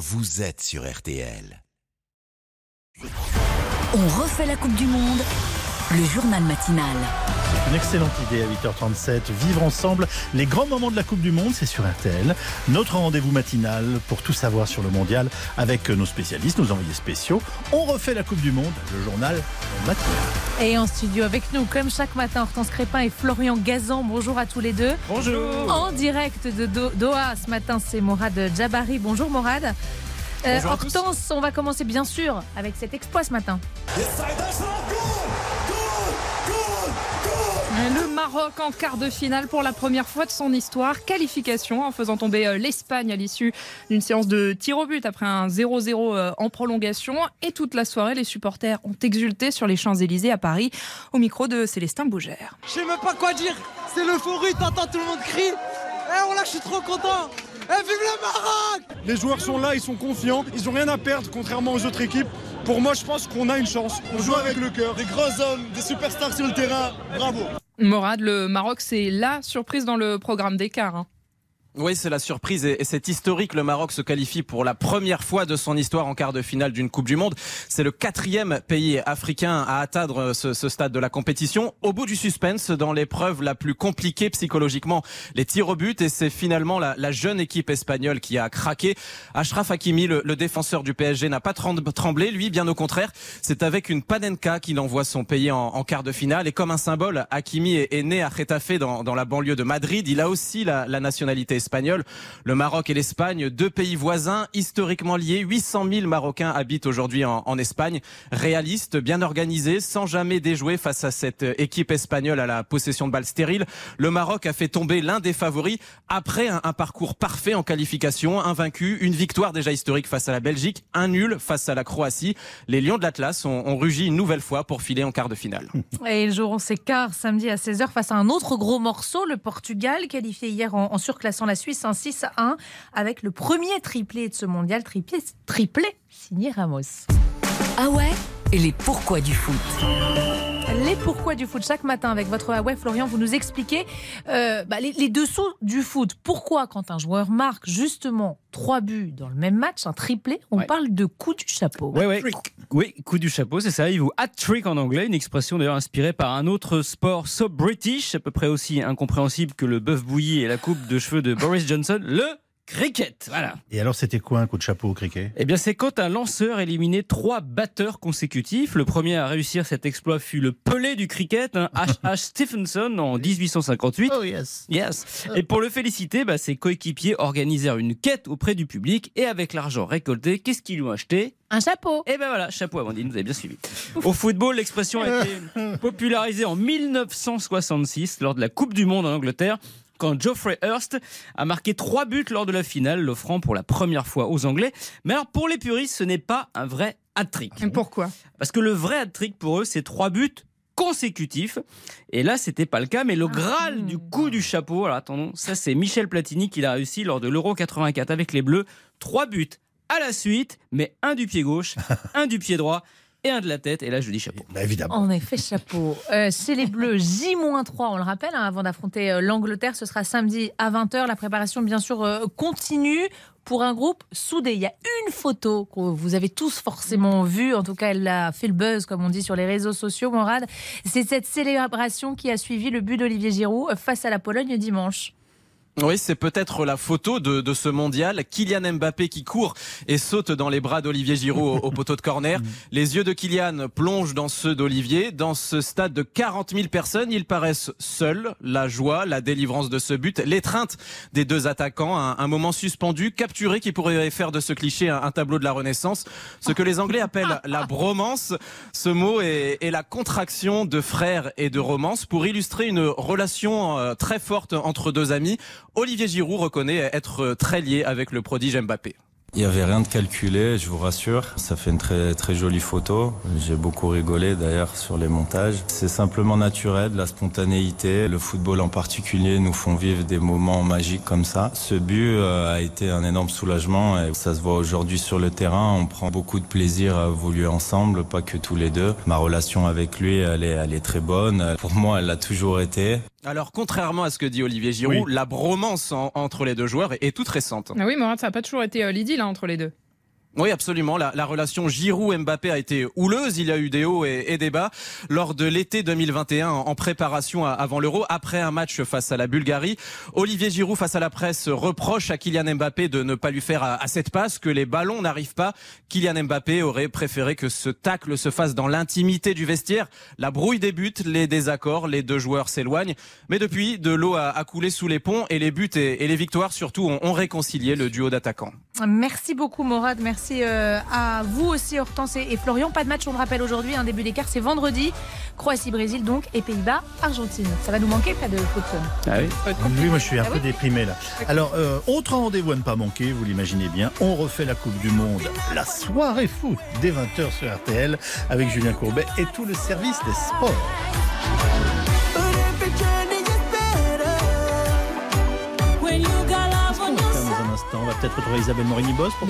vous êtes sur RTL. On refait la Coupe du Monde, le journal matinal. Une excellente idée à 8h37. Vivre ensemble les grands moments de la Coupe du Monde, c'est sur RTL. Notre rendez-vous matinal pour tout savoir sur le mondial avec nos spécialistes, nos envoyés spéciaux. On refait la Coupe du Monde, le journal matinal. Et en studio avec nous, comme chaque matin, Hortense Crépin et Florian Gazan. Bonjour à tous les deux. Bonjour. En direct de Do- Doha ce matin, c'est Morad Jabari. Bonjour Morad. Euh. Hortense, on va commencer bien sûr avec cet exploit ce matin. Le Maroc en quart de finale pour la première fois de son histoire. Qualification en faisant tomber euh, l'Espagne à l'issue d'une séance de tir au but après un 0-0 euh, en prolongation. Et toute la soirée, les supporters ont exulté sur les Champs-Élysées à Paris au micro de Célestin Bougère. Je sais même pas quoi dire. C'est l'euphorie, t'entends tout le monde crier. Eh, oh là, je suis trop content. Eh, vive le Maroc Les joueurs sont là, ils sont confiants, ils ont rien à perdre contrairement aux autres équipes. Pour moi, je pense qu'on a une chance. On joue avec le cœur. Des grands hommes, des superstars sur le terrain. Bravo. Morad, le Maroc, c'est la surprise dans le programme d'écart. hein. Oui, c'est la surprise et c'est historique. Le Maroc se qualifie pour la première fois de son histoire en quart de finale d'une Coupe du Monde. C'est le quatrième pays africain à atteindre ce, stade de la compétition. Au bout du suspense, dans l'épreuve la plus compliquée psychologiquement, les tirs au but. Et c'est finalement la, jeune équipe espagnole qui a craqué. Ashraf Hakimi, le, le défenseur du PSG, n'a pas trem- tremblé. Lui, bien au contraire, c'est avec une panenka qu'il envoie son pays en, en quart de finale. Et comme un symbole, Hakimi est, né à Getafe dans, dans la banlieue de Madrid. Il a aussi la, la nationalité espagnole. Le Maroc et l'Espagne, deux pays voisins historiquement liés. 800 000 Marocains habitent aujourd'hui en, Espagne. Réalistes, bien organisés, sans jamais déjouer face à cette équipe espagnole à la possession de balles stériles. Le Maroc a fait tomber l'un des favoris après un, parcours parfait en qualification, invaincu, une victoire déjà historique face à la Belgique, un nul face à la Croatie. Les Lions de l'Atlas ont, rugi une nouvelle fois pour filer en quart de finale. Et ils joueront ses quarts samedi à 16h face à un autre gros morceau, le Portugal, qualifié hier en, en surclassant la Suisse en 6 à 1, avec le premier triplé de ce mondial, triplé, triplé signé Ramos. Ah ouais? Et les pourquoi du foot? Les pourquoi du foot chaque matin avec votre Ah ouais Florian, vous nous expliquez euh, bah, les, les dessous du foot. Pourquoi quand un joueur marque justement trois buts dans le même match, un triplé, on Ouais. parle de coup du chapeau. Ouais, ouais. Oui, coup du chapeau, c'est ça. Il vous hat-trick en anglais, une expression d'ailleurs inspirée par un autre sport so british, à peu près aussi incompréhensible que le bœuf bouilli et la coupe de cheveux de Boris Johnson, le cricket. Voilà. Et alors, c'était quoi un coup de chapeau au cricket? Eh bien, c'est quand un lanceur éliminait trois batteurs consécutifs. Le premier à réussir cet exploit fut le Pelé du cricket, hein, H.H. Stephenson, en 1858. Oh yes. Yes. Et pour le féliciter, bah, ses coéquipiers organisèrent une quête auprès du public et avec l'argent récolté, qu'est-ce qu'ils lui ont acheté? Un chapeau. et ben voilà, chapeau Amandine, vous avez bien suivi. Au football, l'expression a été popularisée en 1966 lors de la Coupe du Monde en Angleterre. Quand Geoffrey Hurst a marqué trois buts lors de la finale, l'offrant pour la première fois aux Anglais. Mais alors pour les puristes, ce n'est pas un vrai hat-trick. Et pourquoi? Parce que le vrai hat-trick pour eux, c'est trois buts consécutifs. Et là, c'était pas le cas, mais le Graal du coup du chapeau, alors attendons, ça c'est Michel Platini qui l'a réussi lors de l'Euro 84 avec les Bleus. Trois buts à la suite, mais un du pied gauche, un du pied droit et un de la tête. Et là, je dis chapeau. Bah, évidemment. En effet, chapeau. Euh, chez les Bleus, J-3, on le rappelle, hein, avant d'affronter euh, l'Angleterre, ce sera samedi à 20h. La préparation, bien sûr, euh, continue pour un groupe soudé. Il y a une photo que vous avez tous forcément vue, en tout cas, elle a fait le buzz, comme on dit sur les réseaux sociaux, Morad. C'est cette célébration qui a suivi le but d'Olivier Giroud face à la Pologne dimanche. Oui, c'est peut-être la photo de, de ce mondial. Kylian Mbappé qui court et saute dans les bras d'Olivier Giroud au, au poteau de corner. Les yeux de Kylian plongent dans ceux d'Olivier. Dans ce stade de 40 000 personnes, ils paraissent seuls. La joie, la délivrance de ce but, l'étreinte des deux attaquants, un, un moment suspendu, capturé qui pourrait faire de ce cliché un, un tableau de la Renaissance. Ce que les Anglais appellent la bromance. Ce mot est, est la contraction de frère et de romance pour illustrer une relation euh, très forte entre deux amis. Olivier Giroud reconnaît être très lié avec le prodige Mbappé. Il n'y avait rien de calculé, je vous rassure. Ça fait une très très jolie photo. J'ai beaucoup rigolé d'ailleurs sur les montages. C'est simplement naturel, la spontanéité. Le football en particulier nous font vivre des moments magiques comme ça. Ce but euh, a été un énorme soulagement et ça se voit aujourd'hui sur le terrain. On prend beaucoup de plaisir à évoluer ensemble, pas que tous les deux. Ma relation avec lui, elle est, elle est très bonne. Pour moi, elle l'a toujours été. Alors, contrairement à ce que dit Olivier Giroud, la bromance en- entre les deux joueurs est, est toute récente. Ah oui, Morad, ça n'a pas toujours été euh, l'idylle hein, entre les deux. Oui, absolument. La, la relation Giroud-Mbappé a été houleuse. Il y a eu des hauts et, des bas lors de l'été 2021 en, préparation avant l'Euro. Après un match face à la Bulgarie, Olivier Giroud, face à la presse, reproche à Kylian Mbappé de ne pas lui faire à, à cette passe, que les ballons n'arrivent pas. Kylian Mbappé aurait préféré que ce tacle se fasse dans l'intimité du vestiaire. La brouille débute, les désaccords, les deux joueurs s'éloignent. Mais depuis, de l'eau a, coulé sous les ponts et les buts et, les victoires surtout ont, réconcilié le duo d'attaquants. Merci beaucoup Morad, euh, à vous aussi Hortense et, et Florian. Pas de match, on le rappelle aujourd'hui, un début d'écart, c'est vendredi. Croatie-Brésil donc et Pays-Bas-Argentine. Ça va nous manquer pas de foot. Ah oui. Oui, moi je suis un Ah peu oui déprimé là. Alors, euh, autre rendez-vous à ne pas manquer, vous l'imaginez bien, on refait la Coupe du Monde, la soirée foot, dès 20h sur RTL, avec Julien Courbet et tout le service des sports. Qu'est-ce qu'on va faire dans un instant On va peut-être retrouver Isabelle Morini-Boss pour.